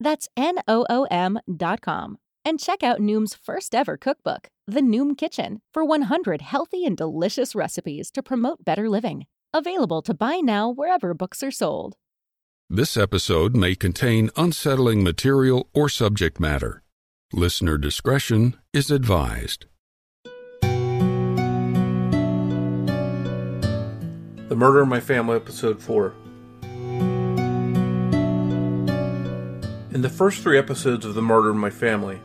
That's N-O-O-M dot com. And check out Noom's first ever cookbook, The Noom Kitchen, for 100 healthy and delicious recipes to promote better living. Available to buy now wherever books are sold. This episode may contain unsettling material or subject matter. Listener discretion is advised. The Murder in My Family, Episode 4. In the first three episodes of The Murder in My Family,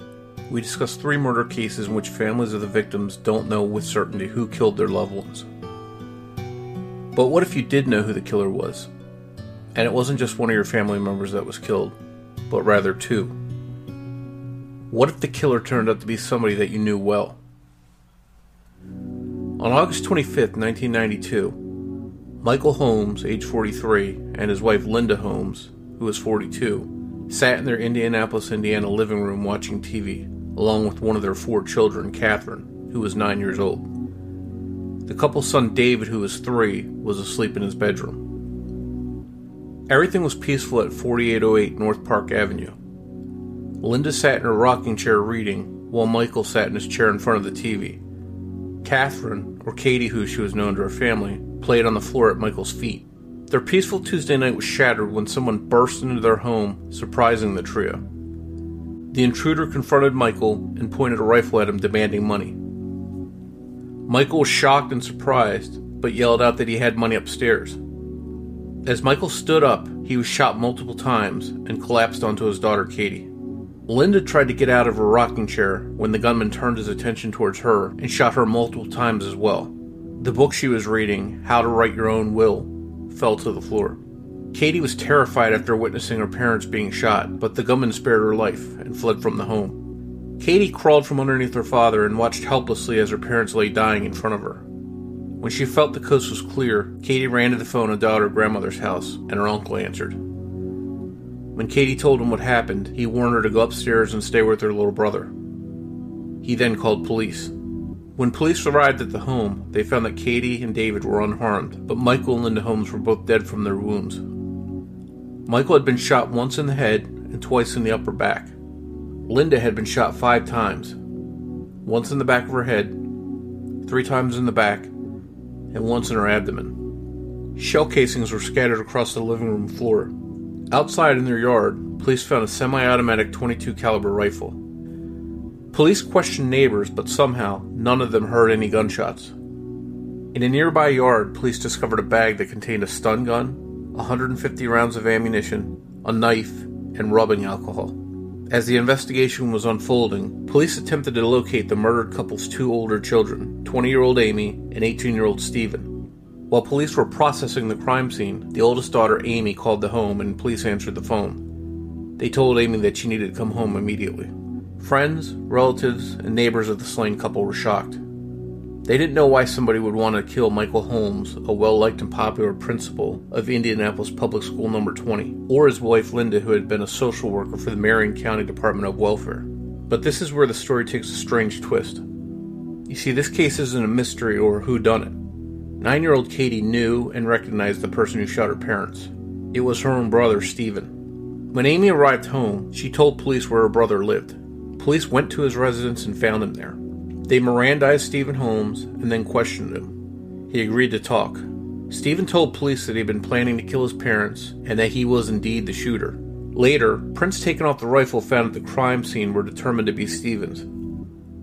we discussed three murder cases in which families of the victims don't know with certainty who killed their loved ones. But what if you did know who the killer was? And it wasn't just one of your family members that was killed, but rather two. What if the killer turned out to be somebody that you knew well? On August 25th, 1992, Michael Holmes, age 43, and his wife Linda Holmes, who was 42, sat in their Indianapolis, Indiana living room watching TV, along with one of their four children, Catherine, who was nine years old. The couple's son, David, who was three, was asleep in his bedroom. Everything was peaceful at 4808 North Park Avenue. Linda sat in her rocking chair reading, while Michael sat in his chair in front of the TV. Catherine, or Katie, who she was known to her family, played on the floor at Michael's feet. Their peaceful Tuesday night was shattered when someone burst into their home, surprising the trio. The intruder confronted Michael and pointed a rifle at him, demanding money. Michael was shocked and surprised, but yelled out that he had money upstairs. As Michael stood up, he was shot multiple times and collapsed onto his daughter Katie. Linda tried to get out of her rocking chair when the gunman turned his attention towards her and shot her multiple times as well. The book she was reading, How to Write Your Own Will, fell to the floor. Katie was terrified after witnessing her parents being shot, but the gunman spared her life and fled from the home. Katie crawled from underneath her father and watched helplessly as her parents lay dying in front of her. When she felt the coast was clear, Katie ran to the phone and dialed her grandmother's house, and her uncle answered. When Katie told him what happened, he warned her to go upstairs and stay with her little brother. He then called police. When police arrived at the home, they found that Katie and David were unharmed, but Michael and Linda Holmes were both dead from their wounds. Michael had been shot once in the head and twice in the upper back. Linda had been shot five times once in the back of her head, three times in the back, and once in her abdomen. Shell casings were scattered across the living room floor. Outside in their yard, police found a semi-automatic 22 caliber rifle. Police questioned neighbors, but somehow none of them heard any gunshots. In a nearby yard, police discovered a bag that contained a stun gun, 150 rounds of ammunition, a knife, and rubbing alcohol. As the investigation was unfolding, police attempted to locate the murdered couple's two older children, 20 year old Amy and 18 year old Stephen. While police were processing the crime scene, the oldest daughter, Amy, called the home and police answered the phone. They told Amy that she needed to come home immediately. Friends, relatives, and neighbors of the slain couple were shocked. They didn't know why somebody would want to kill Michael Holmes, a well liked and popular principal of Indianapolis Public School Number 20, or his wife Linda, who had been a social worker for the Marion County Department of Welfare. But this is where the story takes a strange twist. You see, this case isn't a mystery or who done it. Nine year old Katie knew and recognized the person who shot her parents. It was her own brother, Stephen. When Amy arrived home, she told police where her brother lived. Police went to his residence and found him there. They Mirandized Stephen Holmes and then questioned him. He agreed to talk. Stephen told police that he had been planning to kill his parents and that he was indeed the shooter. Later, prints taken off the rifle found at the crime scene were determined to be Stephen's.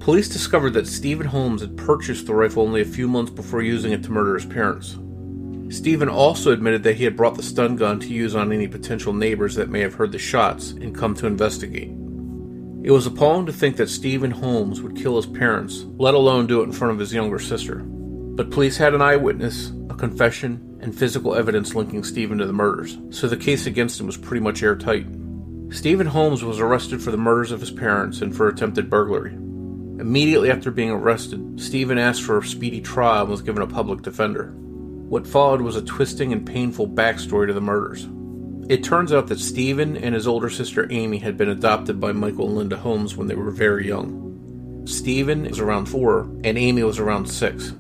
Police discovered that Stephen Holmes had purchased the rifle only a few months before using it to murder his parents. Stephen also admitted that he had brought the stun gun to use on any potential neighbors that may have heard the shots and come to investigate. It was appalling to think that Stephen Holmes would kill his parents, let alone do it in front of his younger sister. But police had an eyewitness, a confession, and physical evidence linking Stephen to the murders, so the case against him was pretty much airtight. Stephen Holmes was arrested for the murders of his parents and for attempted burglary. Immediately after being arrested, Stephen asked for a speedy trial and was given a public defender. What followed was a twisting and painful backstory to the murders. It turns out that Stephen and his older sister Amy had been adopted by Michael and Linda Holmes when they were very young. Stephen was around four, and Amy was around six.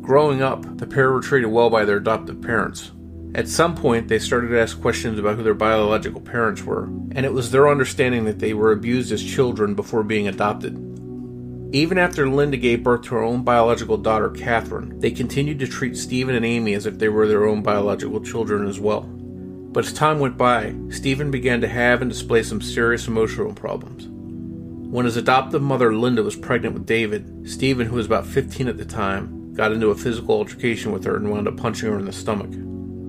Growing up, the pair were treated well by their adoptive parents. At some point, they started to ask questions about who their biological parents were, and it was their understanding that they were abused as children before being adopted. Even after Linda gave birth to her own biological daughter, Catherine, they continued to treat Stephen and Amy as if they were their own biological children as well. But as time went by, Stephen began to have and display some serious emotional problems. When his adoptive mother, Linda, was pregnant with David, Stephen, who was about 15 at the time, got into a physical altercation with her and wound up punching her in the stomach.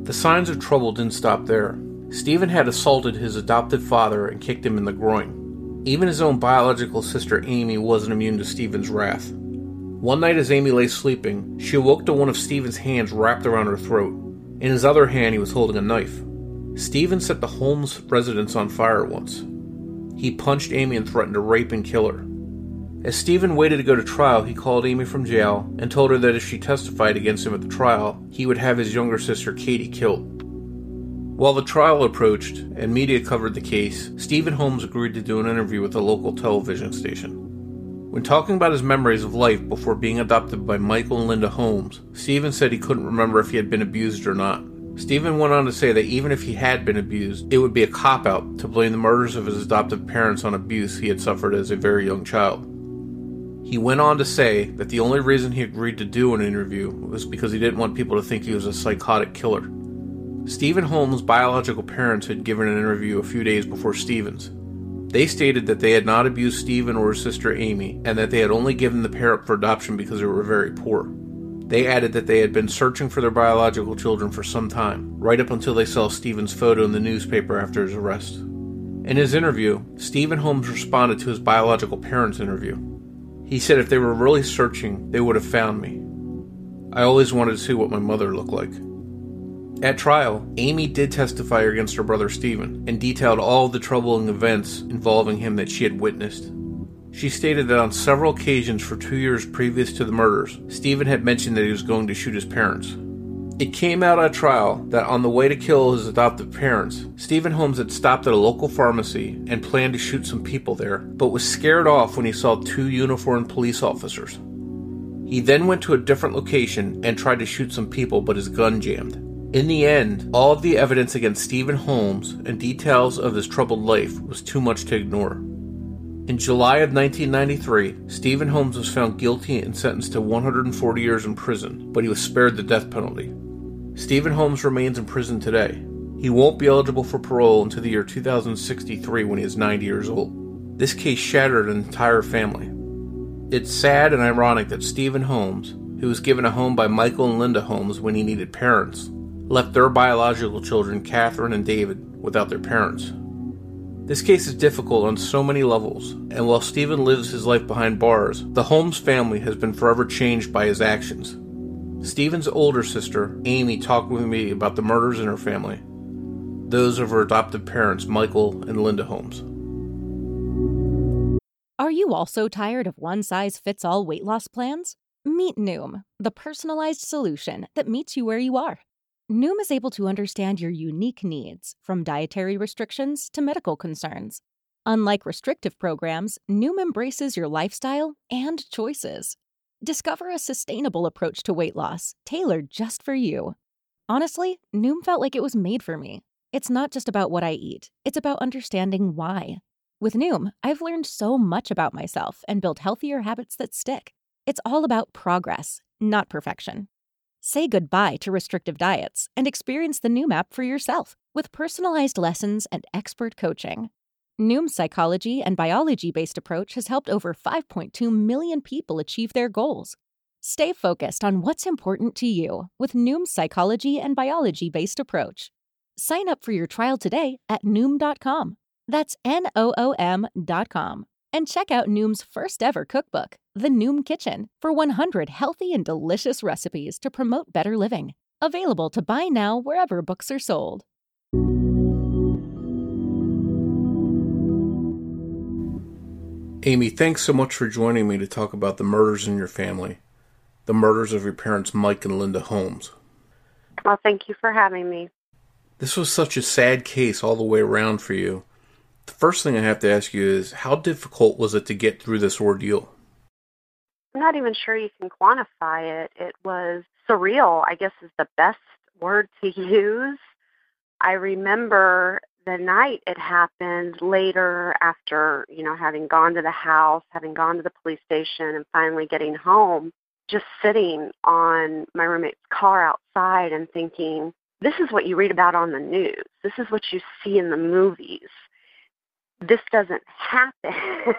The signs of trouble didn't stop there. Stephen had assaulted his adopted father and kicked him in the groin. Even his own biological sister Amy wasn't immune to Stephen's wrath. One night, as Amy lay sleeping, she awoke to one of Stephen's hands wrapped around her throat. In his other hand, he was holding a knife. Stephen set the Holmes residence on fire once. He punched Amy and threatened to rape and kill her. As Stephen waited to go to trial, he called Amy from jail and told her that if she testified against him at the trial, he would have his younger sister Katie killed. While the trial approached and media covered the case, Stephen Holmes agreed to do an interview with a local television station. When talking about his memories of life before being adopted by Michael and Linda Holmes, Stephen said he couldn't remember if he had been abused or not. Stephen went on to say that even if he had been abused, it would be a cop out to blame the murders of his adoptive parents on abuse he had suffered as a very young child. He went on to say that the only reason he agreed to do an interview was because he didn't want people to think he was a psychotic killer. Stephen Holmes' biological parents had given an interview a few days before Stephen's. They stated that they had not abused Stephen or his sister Amy, and that they had only given the pair up for adoption because they were very poor. They added that they had been searching for their biological children for some time, right up until they saw Stephen's photo in the newspaper after his arrest. In his interview, Stephen Holmes responded to his biological parents' interview. He said if they were really searching, they would have found me. I always wanted to see what my mother looked like. At trial, Amy did testify against her brother Stephen and detailed all of the troubling events involving him that she had witnessed. She stated that on several occasions for two years previous to the murders, Stephen had mentioned that he was going to shoot his parents. It came out at trial that on the way to kill his adoptive parents, Stephen Holmes had stopped at a local pharmacy and planned to shoot some people there, but was scared off when he saw two uniformed police officers. He then went to a different location and tried to shoot some people, but his gun jammed. In the end, all of the evidence against Stephen Holmes and details of his troubled life was too much to ignore. In July of 1993, Stephen Holmes was found guilty and sentenced to 140 years in prison, but he was spared the death penalty. Stephen Holmes remains in prison today. He won't be eligible for parole until the year 2063 when he is 90 years old. This case shattered an entire family. It's sad and ironic that Stephen Holmes, who was given a home by Michael and Linda Holmes when he needed parents, left their biological children, Catherine and David, without their parents. This case is difficult on so many levels, and while Stephen lives his life behind bars, the Holmes family has been forever changed by his actions. Stephen's older sister, Amy, talked with me about the murders in her family, those of her adoptive parents, Michael and Linda Holmes. Are you also tired of one size fits all weight loss plans? Meet Noom, the personalized solution that meets you where you are. Noom is able to understand your unique needs, from dietary restrictions to medical concerns. Unlike restrictive programs, Noom embraces your lifestyle and choices. Discover a sustainable approach to weight loss, tailored just for you. Honestly, Noom felt like it was made for me. It's not just about what I eat, it's about understanding why. With Noom, I've learned so much about myself and built healthier habits that stick. It's all about progress, not perfection. Say goodbye to restrictive diets and experience the Noom app for yourself with personalized lessons and expert coaching. Noom's psychology and biology based approach has helped over 5.2 million people achieve their goals. Stay focused on what's important to you with Noom's psychology and biology based approach. Sign up for your trial today at Noom.com. That's N O O M.com. And check out Noom's first ever cookbook, The Noom Kitchen, for 100 healthy and delicious recipes to promote better living. Available to buy now wherever books are sold. Amy, thanks so much for joining me to talk about the murders in your family, the murders of your parents, Mike and Linda Holmes. Well, thank you for having me. This was such a sad case all the way around for you. The first thing I have to ask you is how difficult was it to get through this ordeal? I'm not even sure you can quantify it. It was surreal, I guess is the best word to use. I remember the night it happened later after, you know, having gone to the house, having gone to the police station and finally getting home, just sitting on my roommate's car outside and thinking, this is what you read about on the news. This is what you see in the movies. This doesn't happen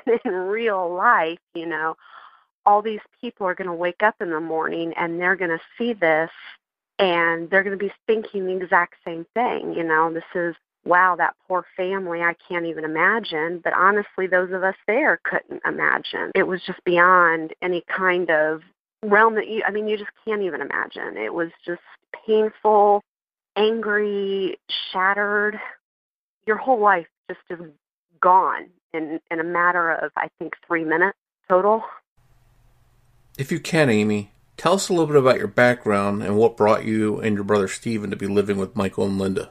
in real life, you know. All these people are going to wake up in the morning and they're going to see this and they're going to be thinking the exact same thing, you know. This is wow, that poor family, I can't even imagine. But honestly, those of us there couldn't imagine. It was just beyond any kind of realm that you, I mean, you just can't even imagine. It was just painful, angry, shattered. Your whole life just is gone in, in a matter of, I think, three minutes total. If you can, Amy, tell us a little bit about your background and what brought you and your brother Stephen to be living with Michael and Linda.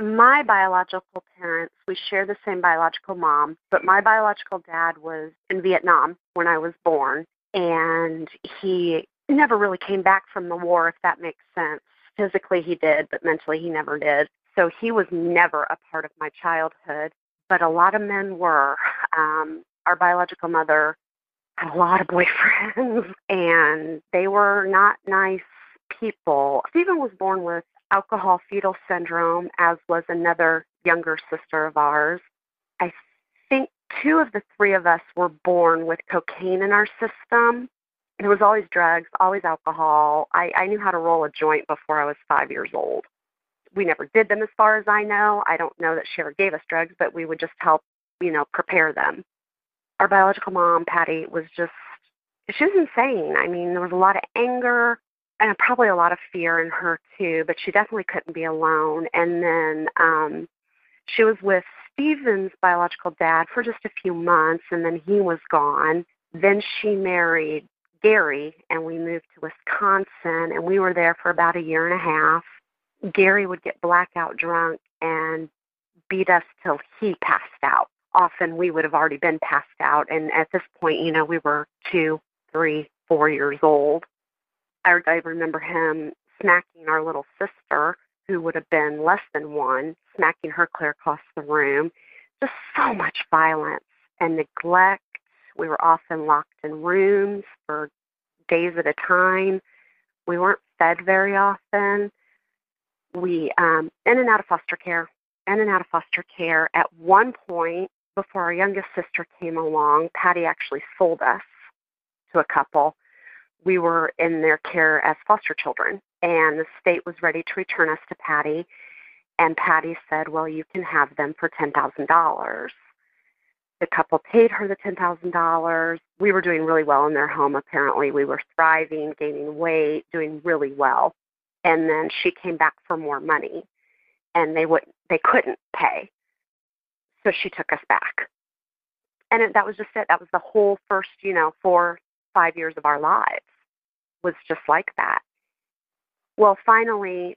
My biological parents, we share the same biological mom, but my biological dad was in Vietnam when I was born, and he never really came back from the war, if that makes sense. Physically, he did, but mentally, he never did. So he was never a part of my childhood, but a lot of men were. Um, our biological mother had a lot of boyfriends, and they were not nice people. Stephen was born with alcohol fetal syndrome, as was another younger sister of ours. I think two of the three of us were born with cocaine in our system. There was always drugs, always alcohol. I, I knew how to roll a joint before I was five years old. We never did them as far as I know. I don't know that Sheriff gave us drugs, but we would just help, you know, prepare them. Our biological mom, Patty, was just, she was insane. I mean, there was a lot of anger, and probably a lot of fear in her too, but she definitely couldn't be alone. And then um she was with Stephen's biological dad for just a few months and then he was gone. Then she married Gary and we moved to Wisconsin and we were there for about a year and a half. Gary would get blackout drunk and beat us till he passed out. Often we would have already been passed out and at this point, you know, we were two, three, four years old I, I remember him smacking our little sister, who would have been less than one, smacking her clear across the room. Just so much violence and neglect. We were often locked in rooms for days at a time. We weren't fed very often. We um, in and out of foster care, in and out of foster care. At one point, before our youngest sister came along, Patty actually sold us to a couple we were in their care as foster children, and the state was ready to return us to Patty. And Patty said, Well, you can have them for $10,000. The couple paid her the $10,000. We were doing really well in their home, apparently. We were thriving, gaining weight, doing really well. And then she came back for more money, and they wouldn't, they couldn't pay. So she took us back. And it, that was just it. That was the whole first, you know, four, five years of our lives was just like that. Well, finally,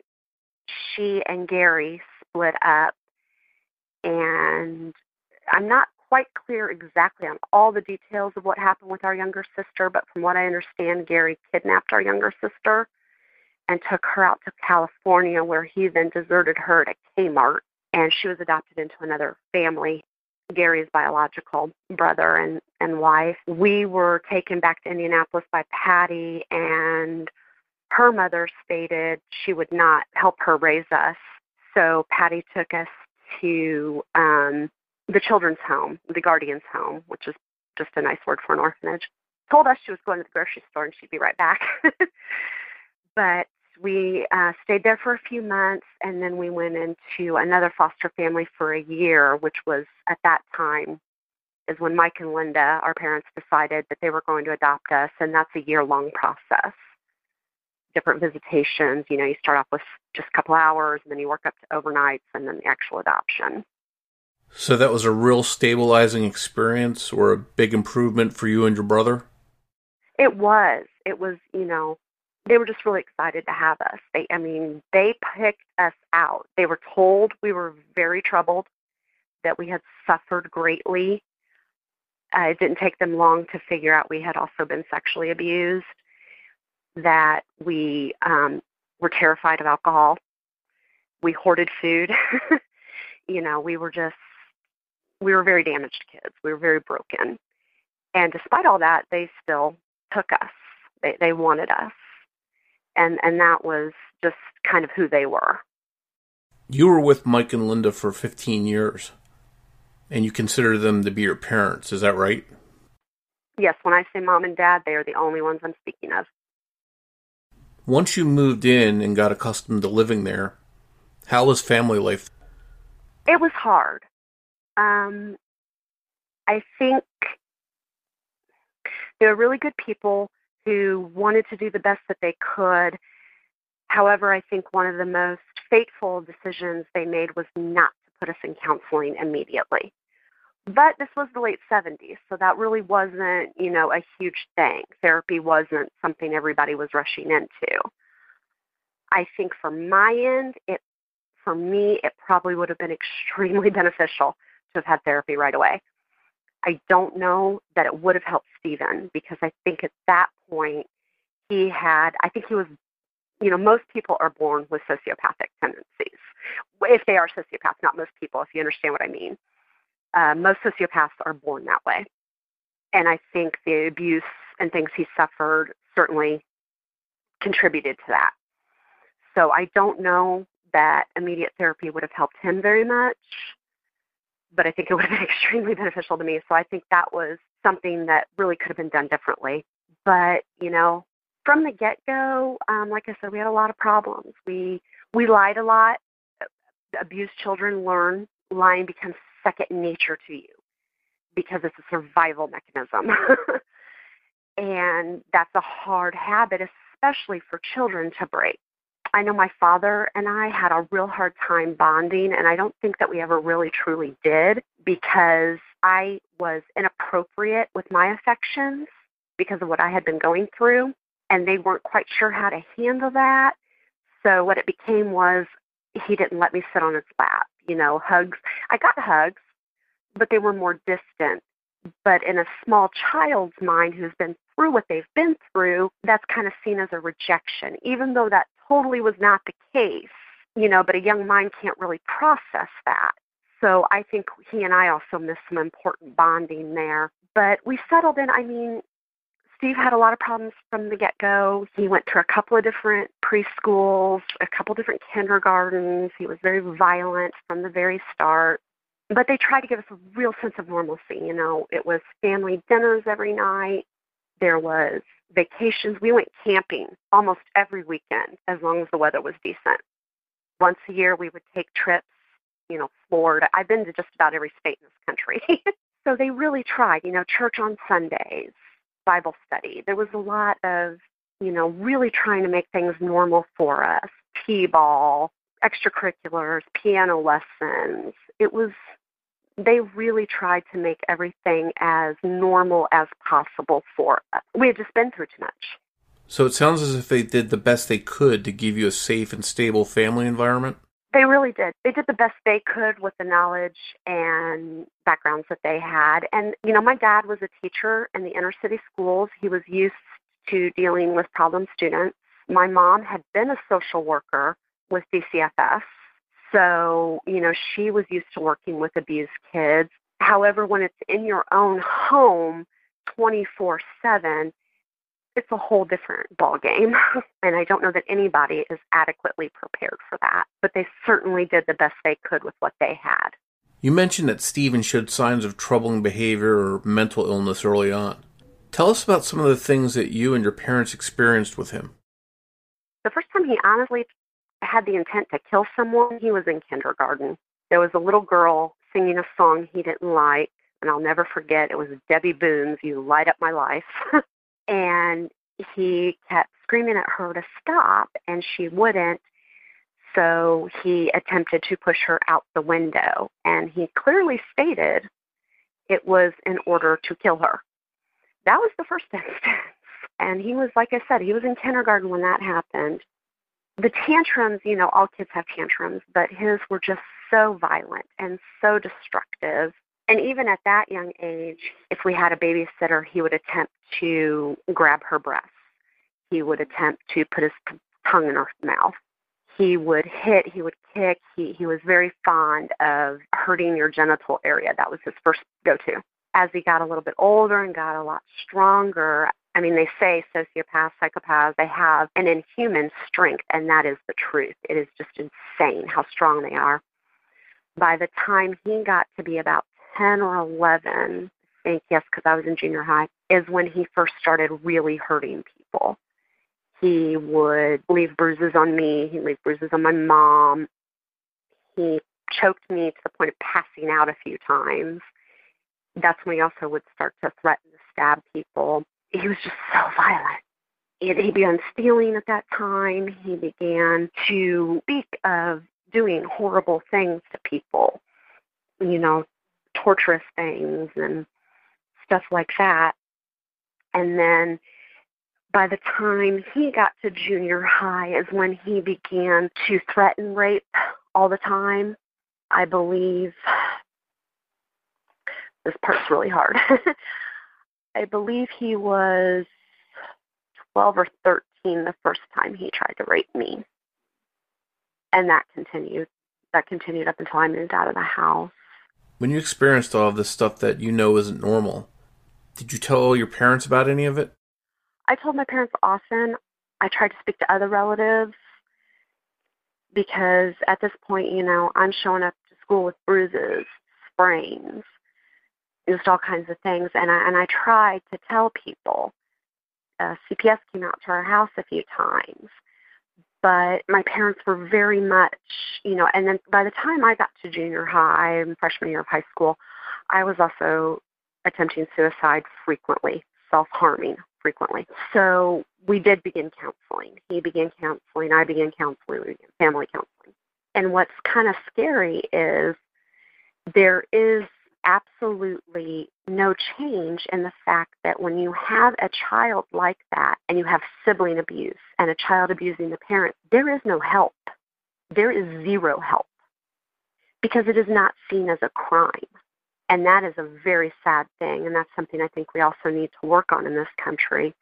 she and Gary split up, and I'm not quite clear exactly on all the details of what happened with our younger sister, but from what I understand, Gary kidnapped our younger sister and took her out to California, where he then deserted her to Kmart, and she was adopted into another family Gary's biological brother and, and wife. We were taken back to Indianapolis by Patty, and her mother stated she would not help her raise us. So Patty took us to um, the children's home, the guardian's home, which is just a nice word for an orphanage. Told us she was going to the grocery store and she'd be right back. but we uh, stayed there for a few months and then we went into another foster family for a year, which was at that time is when Mike and Linda, our parents, decided that they were going to adopt us, and that's a year long process. Different visitations, you know, you start off with just a couple hours, and then you work up to overnights, and then the actual adoption. So that was a real stabilizing experience or a big improvement for you and your brother? It was. It was, you know, they were just really excited to have us. They I mean, they picked us out. They were told we were very troubled, that we had suffered greatly uh, it didn't take them long to figure out we had also been sexually abused, that we um, were terrified of alcohol, we hoarded food. you know, we were just, we were very damaged kids. We were very broken. And despite all that, they still took us. They, they wanted us. And, and that was just kind of who they were. You were with Mike and Linda for 15 years and you consider them to be your parents. Is that right? Yes, when I say mom and dad, they are the only ones I'm speaking of. Once you moved in and got accustomed to living there, how was family life? It was hard. Um, I think they were really good people who wanted to do the best that they could. However, I think one of the most fateful decisions they made was not to put us in counseling immediately. But this was the late 70s, so that really wasn't, you know, a huge thing. Therapy wasn't something everybody was rushing into. I think for my end, it for me, it probably would have been extremely beneficial to have had therapy right away. I don't know that it would have helped Stephen because I think at that point he had, I think he was, you know, most people are born with sociopathic tendencies if they are sociopaths, not most people, if you understand what I mean. Uh, most sociopaths are born that way. And I think the abuse and things he suffered certainly contributed to that. So I don't know that immediate therapy would have helped him very much, but I think it would have been extremely beneficial to me. So I think that was something that really could have been done differently. But, you know, from the get go, um, like I said, we had a lot of problems. We we lied a lot abused children learn lying becomes second nature to you because it's a survival mechanism. and that's a hard habit, especially for children to break. I know my father and I had a real hard time bonding, and I don't think that we ever really truly did because I was inappropriate with my affections because of what I had been going through, and they weren't quite sure how to handle that. So, what it became was he didn't let me sit on his lap. You know, hugs. I got hugs, but they were more distant. But in a small child's mind who's been through what they've been through, that's kind of seen as a rejection, even though that totally was not the case. You know, but a young mind can't really process that. So I think he and I also missed some important bonding there. But we settled in. I mean, Steve had a lot of problems from the get go. He went to a couple of different preschools, a couple different kindergartens. He was very violent from the very start. But they tried to give us a real sense of normalcy. You know, it was family dinners every night. There was vacations. We went camping almost every weekend as long as the weather was decent. Once a year, we would take trips, you know, Florida. I've been to just about every state in this country. so they really tried, you know, church on Sundays, Bible study. There was a lot of, you know, really trying to make things normal for us. T-ball, extracurriculars, piano lessons. It was they really tried to make everything as normal as possible for us. We had just been through too much. So it sounds as if they did the best they could to give you a safe and stable family environment. They really did. They did the best they could with the knowledge and backgrounds that they had. And, you know, my dad was a teacher in the inner city schools. He was used to dealing with problem students. My mom had been a social worker with DCFS. So, you know, she was used to working with abused kids. However, when it's in your own home 24 7, it's a whole different ball game. and I don't know that anybody is adequately prepared for that. But they certainly did the best they could with what they had. You mentioned that Stephen showed signs of troubling behavior or mental illness early on. Tell us about some of the things that you and your parents experienced with him. The first time he honestly had the intent to kill someone, he was in kindergarten. There was a little girl singing a song he didn't like, and I'll never forget. It was Debby Boone's You Light Up My Life. and he kept screaming at her to stop, and she wouldn't. So he attempted to push her out the window, and he clearly stated it was in order to kill her. That was the first instance. And he was, like I said, he was in kindergarten when that happened. The tantrums, you know, all kids have tantrums, but his were just so violent and so destructive. And even at that young age, if we had a babysitter, he would attempt to grab her breasts. He would attempt to put his tongue in her mouth. He would hit, he would kick. He, he was very fond of hurting your genital area. That was his first go to. As he got a little bit older and got a lot stronger, I mean, they say sociopaths, psychopaths, they have an inhuman strength, and that is the truth. It is just insane how strong they are. By the time he got to be about 10 or 11, I think, yes, because I was in junior high, is when he first started really hurting people. He would leave bruises on me, he'd leave bruises on my mom. He choked me to the point of passing out a few times. That's when he also would start to threaten to stab people. He was just so violent. he began stealing at that time. He began to speak of doing horrible things to people, you know, torturous things and stuff like that. And then by the time he got to junior high is when he began to threaten rape all the time. I believe this part's really hard. I believe he was 12 or 13 the first time he tried to rape me and that continued. That continued up until I moved out of the house. When you experienced all of this stuff that you know isn't normal, did you tell your parents about any of it? I told my parents often. I tried to speak to other relatives because at this point, you know, I'm showing up to school with bruises, sprains, just all kinds of things. And I and I tried to tell people. Uh, CPS came out to our house a few times, but my parents were very much, you know, and then by the time I got to junior high and freshman year of high school, I was also attempting suicide frequently, self harming frequently. So we did begin counseling. He began counseling, I began counseling, we began family counseling. And what's kind of scary is there is absolutely no change in the fact that when you have a child like that and you have sibling abuse and a child abusing the parent, there is no help. There is zero help because it is not seen as a crime. And that is a very sad thing. And that's something I think we also need to work on in this country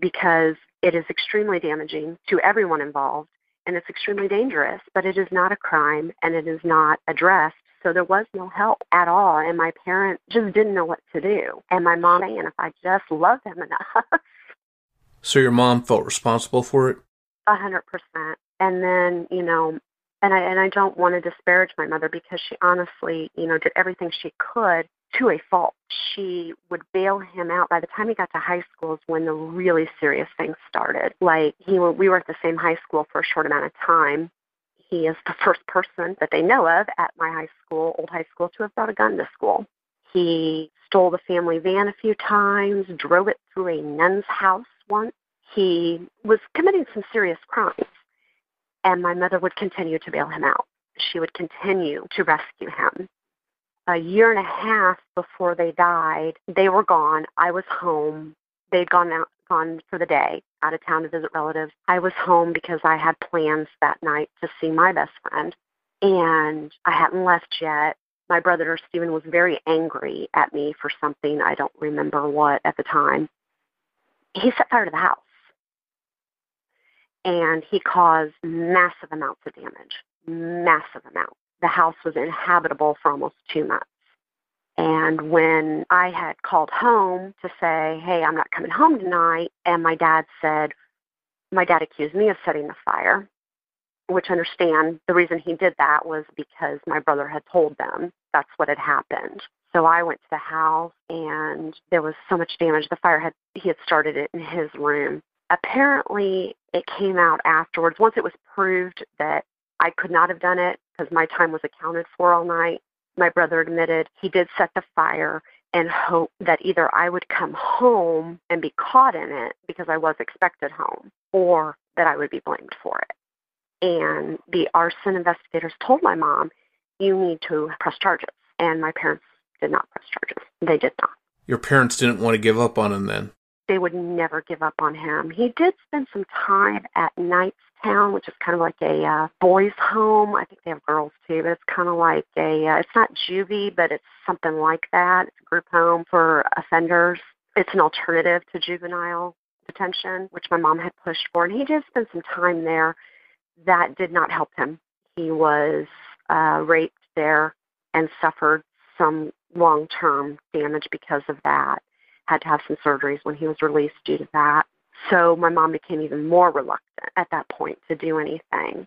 because it is extremely damaging to everyone involved and it's extremely dangerous, but it is not a crime and it is not addressed so there was no help at all. And my parents just didn't know what to do. And my mom saying if I just loved him enough. so your mom felt responsible for it? A hundred percent. And then, you know, and I and I don't want to disparage my mother because she honestly, you know, did everything she could to a fault. She would bail him out. By the time he got to high school is when the really serious things started. Like he we were at the same high school for a short amount of time, he is the first person that they know of at my high school, old high school, to have brought a gun to school. He stole the family van a few times, drove it through a nun's house once. He was committing some serious crimes, and my mother would continue to bail him out. She would continue to rescue him. A year and a half before they died, they were gone. I was home. They'd gone out gone for the day out of town to visit relatives. I was home because I had plans that night to see my best friend, and I hadn't left yet. My brother Stephen was very angry at me for something I don't remember what at the time. He set fire to the house, and he caused massive amounts of damage, massive amounts. The house was inhabitable for almost two months. And when I had called home to say, hey, I'm not coming home tonight, and my dad said, my dad accused me of setting the fire, which understand the reason he did that was because my brother had told them that's what had happened. So I went to the house and there was so much damage. The fire had, he had started it in his room. Apparently, it came out afterwards. Once it was proved that I could not have done it because my time was accounted for all night, my brother admitted he did set the fire and hope that either I would come home and be caught in it because I was expected home, or that I would be blamed for it. And the arson investigators told my mom, you need to press charges. And my parents did not press charges. They did not. Your parents didn't want to give up on him then? They would never give up on him. He did spend some time at Knightstown, which is kind of like a uh, boys' home. I think they have girls too, but it's kind of like a, uh, it's not juvie, but it's something like that. It's a group home for offenders. It's an alternative to juvenile detention, which my mom had pushed for. And he did spend some time there. That did not help him. He was uh, raped there and suffered some long term damage because of that. Had to have some surgeries when he was released due to that. So my mom became even more reluctant at that point to do anything.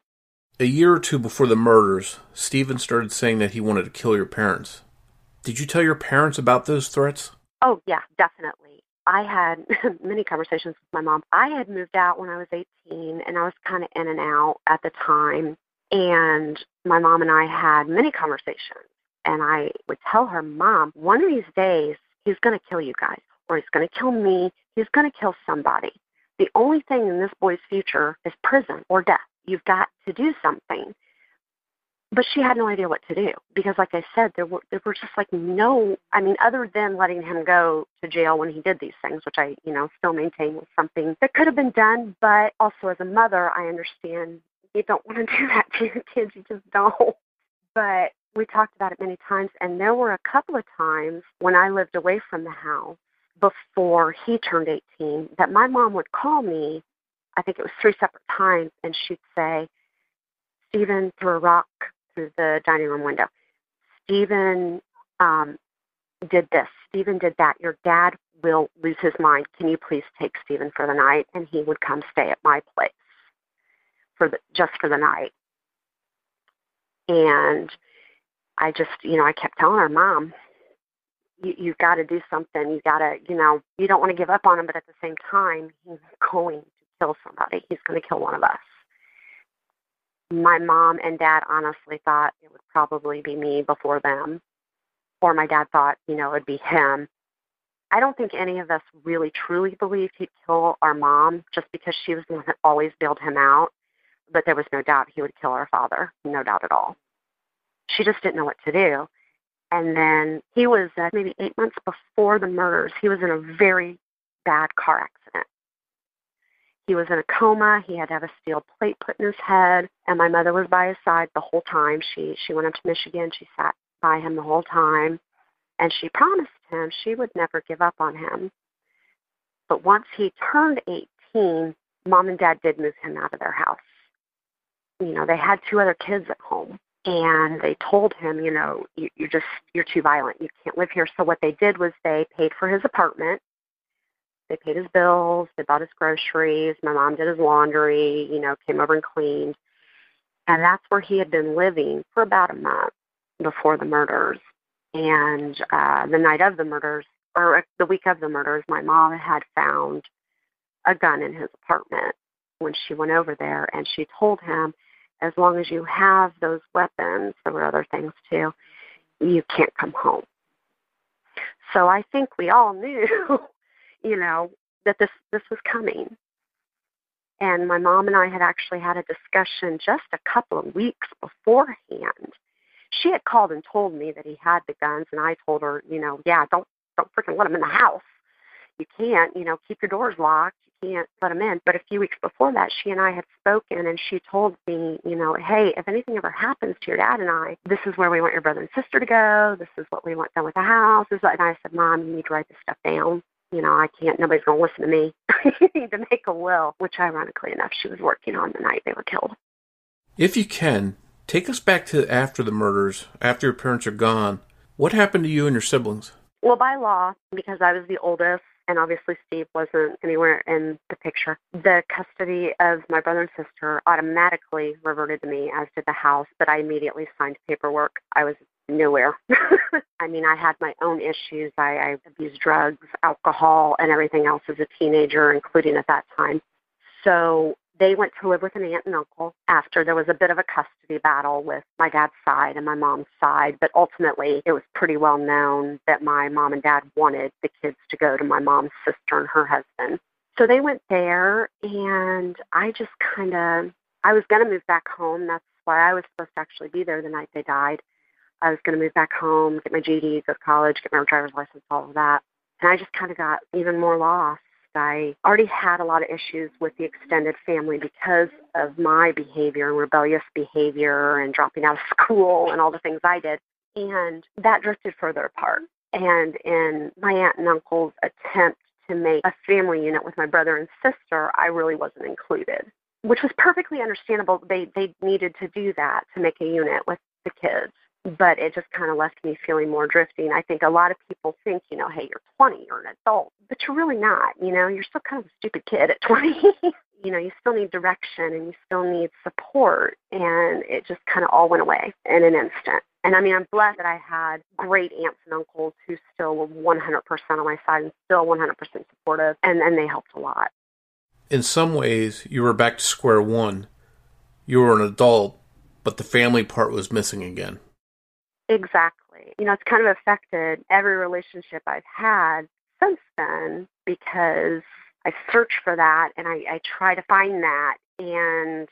A year or two before the murders, Stephen started saying that he wanted to kill your parents. Did you tell your parents about those threats? Oh, yeah, definitely. I had many conversations with my mom. I had moved out when I was 18 and I was kind of in and out at the time. And my mom and I had many conversations and I would tell her, Mom, one of these days he's going to kill you guys, or he's going to kill me. He's going to kill somebody. The only thing in this boy's future is prison or death. You've got to do something. But she had no idea what to do because, like I said, there were there were just like no. I mean, other than letting him go to jail when he did these things, which I, you know, still maintain was something that could have been done. But also, as a mother, I understand you don't want to do that to your kids. You just don't. But we talked about it many times, and there were a couple of times when I lived away from the house before he turned 18 that my mom would call me. I think it was three separate times, and she'd say, Stephen threw a rock through the dining room window. Stephen um, did this. Stephen did that. Your dad will lose his mind. Can you please take Stephen for the night? And he would come stay at my place for the, just for the night. And I just, you know, I kept telling her, Mom, you, you've got to do something. You got to, you know, you don't want to give up on him, but at the same time, he's going to kill somebody. He's going to kill one of us. My mom and dad honestly thought it would probably be me before them, or my dad thought, you know, it'd be him. I don't think any of us really truly believed he'd kill our mom just because she was the one that always bailed him out. But there was no doubt he would kill our father, no doubt at all she just didn't know what to do. And then he was uh, maybe eight months before the murders. He was in a very bad car accident. He was in a coma. He had to have a steel plate put in his head, and my mother was by his side the whole time. She she went up to Michigan. She sat by him the whole time, and she promised him she would never give up on him. But once he turned 18, mom and dad did move him out of their house. You know, they had two other kids at home and they told him, you know, you, you're just you're too violent. You can't live here. So what they did was they paid for his apartment. They paid his bills. They bought his groceries. My mom did his laundry. You know, came over and cleaned, and that's where he had been living for about a month before the murders. And uh, the night of the murders, or the week of the murders, my mom had found a gun in his apartment when she went over there, and she told him as long as you have those weapons, there were other things too, you can't come home. So I think we all knew, you know, that this this was coming. And my mom and I had actually had a discussion just a couple of weeks beforehand. She had called and told me that he had the guns, and I told her, you know, yeah, don't don't freaking let him in the house. You can't, you know, keep your doors locked can't let him in. But a few weeks before that, she and I had spoken, and she told me, you know, hey, if anything ever happens to your dad and I, this is where we want your brother and sister to go. This is what we want done with the house. This is what, and I said, Mom, you need to write this stuff down. You know, I can't. Nobody's going to listen to me. you need to make a will, which ironically enough, she was working on the night they were killed. If you can, take us back to after the murders, after your parents are gone. What happened to you and your siblings? Well, by law, because I was the oldest, and obviously Steve wasn't anywhere in the picture, the custody of my brother and sister automatically reverted to me, as did the house, but I immediately signed paperwork. I was nowhere. I mean, I had my own issues. I, I abused drugs, alcohol, and everything else as a teenager, including at that time. So they went to live with an aunt and uncle after there was a bit of a custody battle with my dad's side and my mom's side. But ultimately, it was pretty well known that my mom and dad wanted the kids to go to my mom's sister and her husband. So they went there, and I just kind of, I was going to move back home. That's why I was supposed to actually be there the night they died. I was going to move back home, get my GED, go to college, get my driver's license, all of that. And I just kind of got even more lost. I already had a lot of issues with the extended family because of my behavior and rebellious behavior and dropping out of school and all the things I did. And that drifted further apart. And in my aunt and uncle's attempt to make a family unit with my brother and sister, I really wasn't included, which was perfectly understandable. They they needed to do that to make a unit with the kids but it just kind of left me feeling more drifting. I think a lot of people think, you know, hey, you're 20, you're an adult, but you're really not. You know, you're still kind of a stupid kid at 20. you know, you still need direction and you still need support, and it just kind of all went away in an instant. And I mean, I'm blessed that I had great aunts and uncles who still were 100% on my side and still 100% supportive, and, and they helped a lot. In some ways, you were back to square one. You were an adult, but the family part was missing again. Exactly. You know, it's kind of affected every relationship I've had since then because I search for that and I, I try to find that and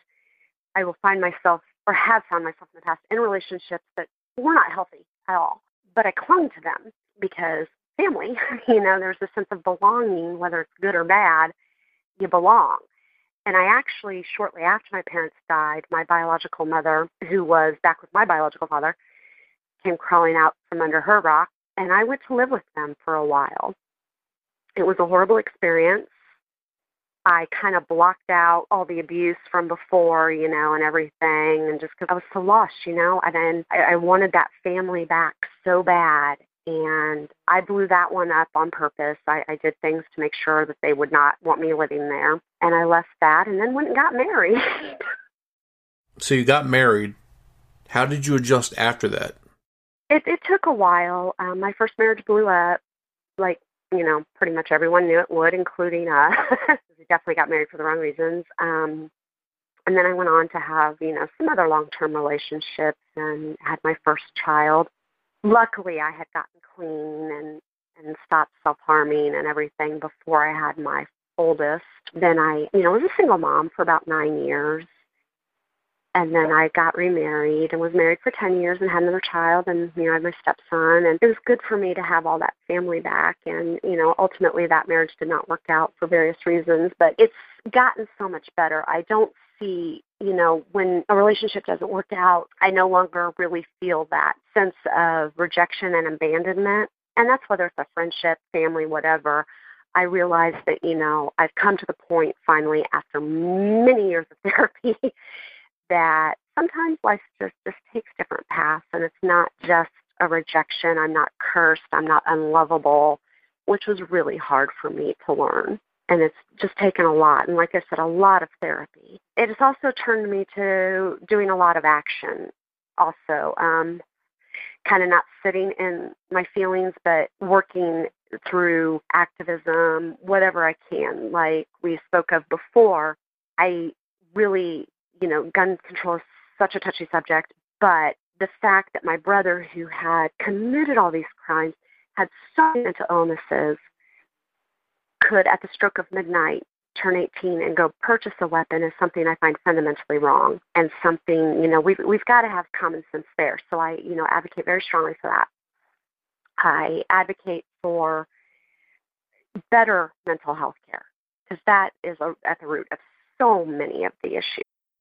I will find myself or have found myself in the past in relationships that were not healthy at all. But I clung to them because family, you know, there's a sense of belonging, whether it's good or bad, you belong. And I actually, shortly after my parents died, my biological mother, who was back with my biological father, came crawling out from under her rock, and I went to live with them for a while. It was a horrible experience. I kind of blocked out all the abuse from before, you know, and everything, and just because I was so lost, you know, and then I, I wanted that family back so bad, and I blew that one up on purpose. I, I did things to make sure that they would not want me living there, and I left that, and then went and got married. so you got married. How did you adjust after that? It it took a while. Um, my first marriage blew up, like you know, pretty much everyone knew it would, including us. we definitely got married for the wrong reasons. Um, and then I went on to have you know some other long term relationships and had my first child. Luckily, I had gotten clean and and stopped self harming and everything before I had my oldest. Then I, you know, was a single mom for about nine years and then I got remarried and was married for 10 years and had another child and you know I had my stepson. And it was good for me to have all that family back. And you know ultimately that marriage did not work out for various reasons but it's gotten so much better. I don't see you know when a relationship doesn't work out I no longer really feel that sense of rejection and abandonment. And that's whether it's a friendship family whatever. I realized that you know I've come to the point finally after many years of therapy that sometimes life just just takes different paths and it's not just a rejection i'm not cursed i'm not unlovable which was really hard for me to learn and it's just taken a lot and like i said a lot of therapy. It has also turned me to doing a lot of action also um kind of not sitting in my feelings but working through activism whatever i can. Like we spoke of before i really you know, gun control is such a touchy subject, but the fact that my brother, who had committed all these crimes, had so many mental illnesses, could, at the stroke of midnight, turn 18 and go purchase a weapon is something I find fundamentally wrong and something, you know, we've, we've got to have common sense there. So I, you know, advocate very strongly for that. I advocate for better mental health care because that is a, at the root of so many of the issues.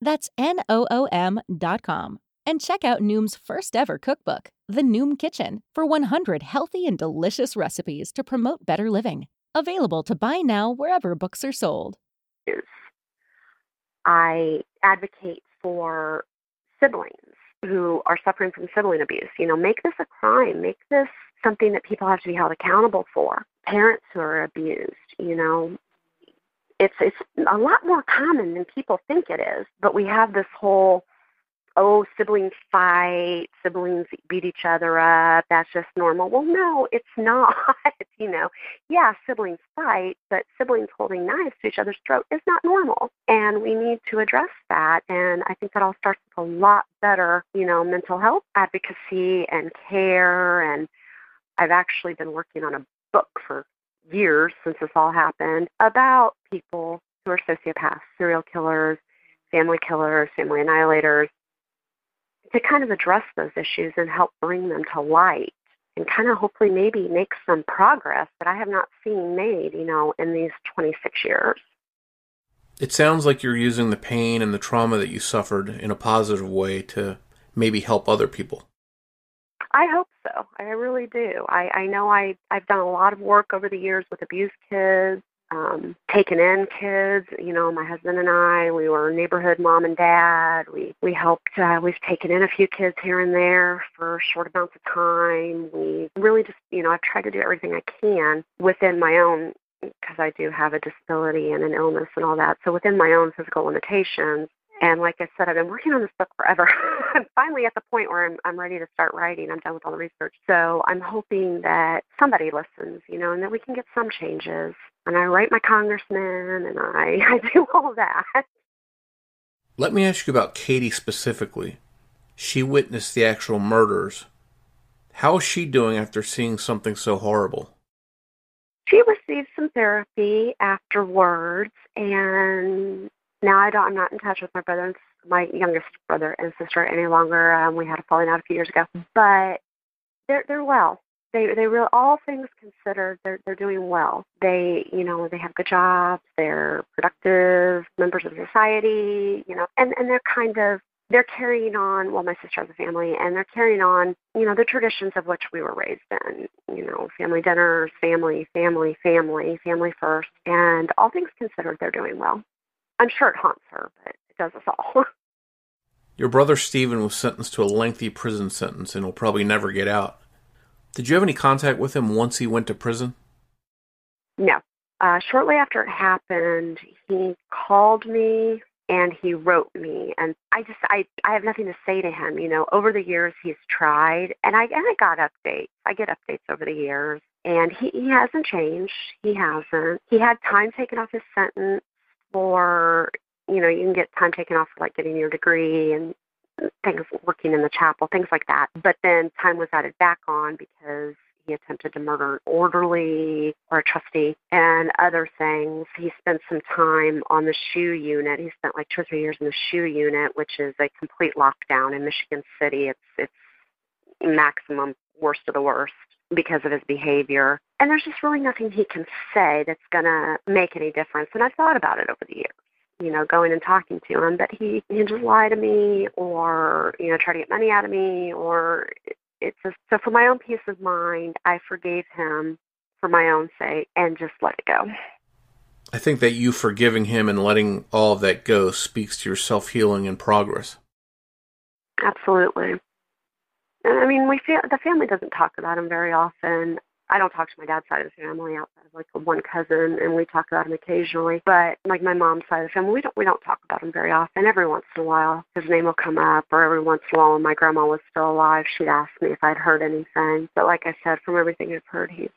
That's N-O-O-M dot com. And check out Noom's first ever cookbook, The Noom Kitchen, for 100 healthy and delicious recipes to promote better living. Available to buy now wherever books are sold. I advocate for siblings who are suffering from sibling abuse. You know, make this a crime, make this something that people have to be held accountable for. Parents who are abused, you know, it's it's a lot more common than people think it is. But we have this whole oh, siblings fight, siblings beat each other up, that's just normal. Well, no, it's not. you know, yeah, siblings fight, but siblings holding knives to each other's throat is not normal. And we need to address that. And I think that all starts with a lot better, you know, mental health advocacy and care. And I've actually been working on a book for years since this all happened about people who are sociopaths, serial killers, family killers, family annihilators, to kind of address those issues and help bring them to light and kind of hopefully maybe make some progress that I have not seen made, you know, in these 26 years. It sounds like you're using the pain and the trauma that you suffered in a positive way to maybe help other people. I hope so. I really do. I, I know I, I've done a lot of work over the years with abused kids um, taken in kids. You know, my husband and I, we were neighborhood mom and dad. We we helped. Uh, we've taken in a few kids here and there for short amounts of time. We really just, you know, I've tried to do everything I can within my own because I do have a disability and an illness and all that. So within my own physical limitations. And like I said, I've been working on this book forever. I'm finally at the point where I'm, I'm ready to start writing. I'm done with all the research. So I'm hoping that somebody listens, you know, and that we can get some changes and I write my congressman and I, I do all that. Let me ask you about Katie specifically. She witnessed the actual murders. How is she doing after seeing something so horrible? She received some therapy afterwards, and now I don't. I'm not in touch with my brother, and, my youngest brother and sister any longer. Um, we had a falling out a few years ago, but they're they're well they they real all things considered they're they're doing well they you know they have good jobs they're productive members of society you know and and they're kind of they're carrying on well my sister has a family and they're carrying on you know the traditions of which we were raised in you know family dinners family family family family first and all things considered they're doing well i'm sure it haunts her but it does us all. Your brother stephen was sentenced to a lengthy prison sentence and will probably never get out. Did you have any contact with him once he went to prison? No. Uh, shortly after it happened, he called me and he wrote me and i just i i have nothing to say to him you know. Over the years he's tried and i and i got updates. I get updates over the years and he he hasn't changed. He hasn't. He had time taken off his sentence for you know you can get time taken off for like getting your degree and things working in the chapel, things like that. But then time was added back on because he attempted to murder an orderly or a trustee and other things. He spent some time on the shoe unit. He spent like two or three years in the shoe unit, which is a complete lockdown in Michigan City. It's it's maximum worst of the worst because of his behavior. And there's just really nothing he can say that's going to make any difference. And I've thought about it over the years you know, going and talking to him, but he can just lie to me or you know try to get money out of me or it's just so for my own peace of mind, I forgave him for my own sake and just let it go. I think that you forgiving him and letting all of that go speaks to your self healing and progress. Absolutely. I mean, we feel the family doesn't talk about him very often. I don't talk to my dad's side of the family outside of like one cousin, and we talk about him occasionally. But like my mom's side of the family, we don't we don't talk about him very often. Every once in a while, his name will come up, or every once in a while, when my grandma was still alive, she'd ask me if I'd heard anything. But like I said, from everything I've heard, he's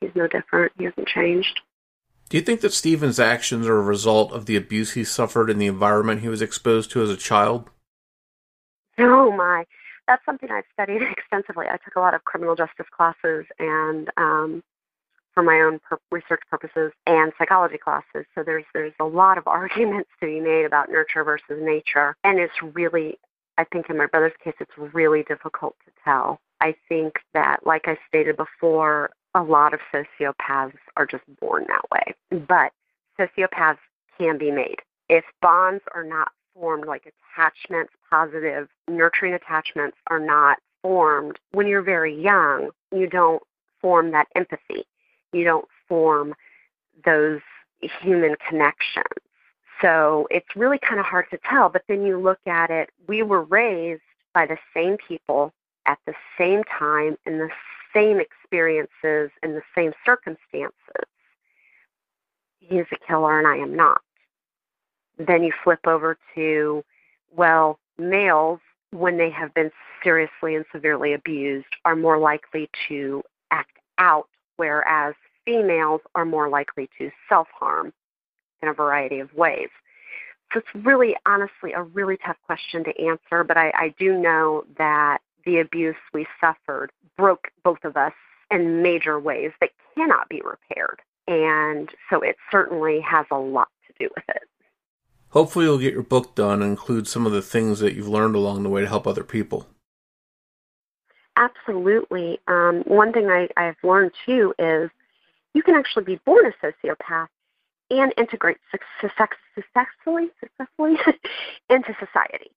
he's no different. He hasn't changed. Do you think that Stephen's actions are a result of the abuse he suffered in the environment he was exposed to as a child? Oh my, that's something I've studied extensively. I took a lot of criminal justice classes and um, for my own per- research purposes and psychology classes. So there's there's a lot of arguments to be made about nurture versus nature, and it's really, I think in my brother's case, it's really difficult to tell. I think that, like I stated before, a lot of sociopaths are just born that way. But sociopaths can be made. If bonds are not formed, like attachments, positive, nurturing attachments are not formed when you're very young, you don't form that empathy. You don't form those human connections. So it's really kind of hard to tell. But then you look at it, we were raised by the same people at the same time in the same experiences in the same circumstances. He's a killer and I am not. Then you flip over to, well, males, when they have been seriously and severely abused, are more likely to act out, whereas females are more likely to self harm in a variety of ways. So it's really, honestly, a really tough question to answer, but I, I do know that the abuse we suffered broke both of us in major ways that cannot be repaired. And so it certainly has a lot to do with it. Hopefully, you'll get your book done and include some of the things that you've learned along the way to help other people. Absolutely. Um, one thing I, I've learned too is you can actually be born a sociopath and integrate successfully, successfully into society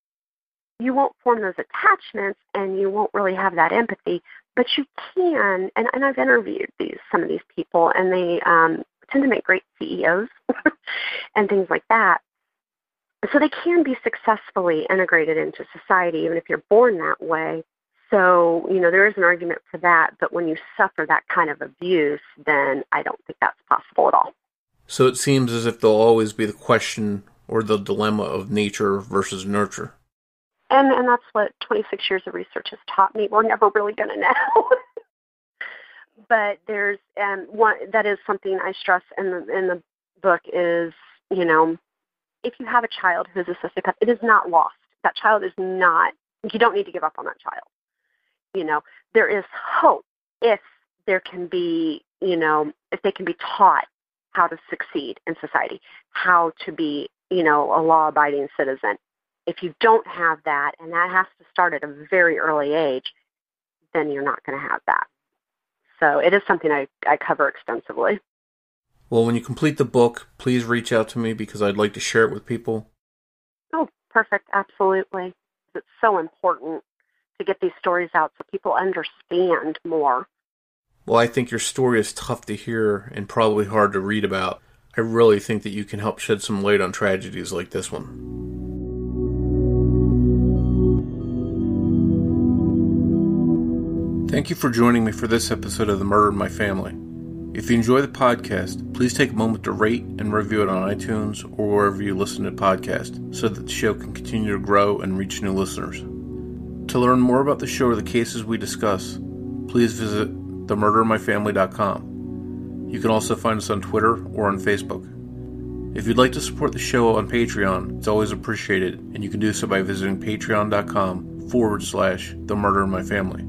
you won't form those attachments and you won't really have that empathy but you can and, and i've interviewed these some of these people and they um, tend to make great ceos and things like that so they can be successfully integrated into society even if you're born that way so you know there is an argument for that but when you suffer that kind of abuse then i don't think that's possible at all so it seems as if there'll always be the question or the dilemma of nature versus nurture and and that's what 26 years of research has taught me. We're never really going to know. but there's um, one that is something I stress in the in the book is you know if you have a child who is a sociopath, it is not lost. That child is not. You don't need to give up on that child. You know there is hope if there can be you know if they can be taught how to succeed in society, how to be you know a law-abiding citizen, if you don't have that, and that has to start at a very early age, then you're not going to have that. So it is something I, I cover extensively. Well, when you complete the book, please reach out to me because I'd like to share it with people. Oh, perfect. Absolutely. It's so important to get these stories out so people understand more. Well, I think your story is tough to hear and probably hard to read about. I really think that you can help shed some light on tragedies like this one. Thank you for joining me for this episode of The Murder in My Family. If you enjoy the podcast, please take a moment to rate and review it on iTunes or wherever you listen to podcasts so that the show can continue to grow and reach new listeners. To learn more about the show or the cases we discuss, please visit themurderinmyfamily.com. You can also find us on Twitter or on Facebook. If you'd like to support the show on Patreon, it's always appreciated, and you can do so by visiting patreon.com forward slash the murder in my family.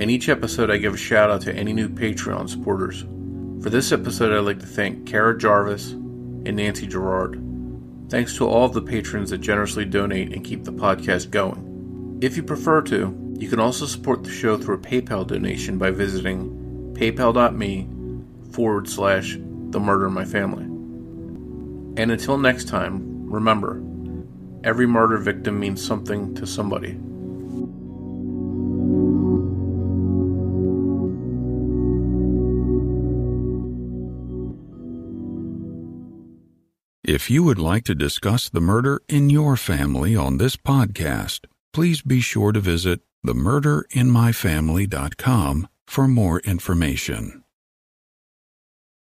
In each episode, I give a shout out to any new Patreon supporters. For this episode, I'd like to thank Kara Jarvis and Nancy Gerard. Thanks to all of the patrons that generously donate and keep the podcast going. If you prefer to, you can also support the show through a PayPal donation by visiting paypal.me forward slash the murder my family. And until next time, remember, every murder victim means something to somebody. If you would like to discuss the murder in your family on this podcast, please be sure to visit themurderinmyfamily.com for more information.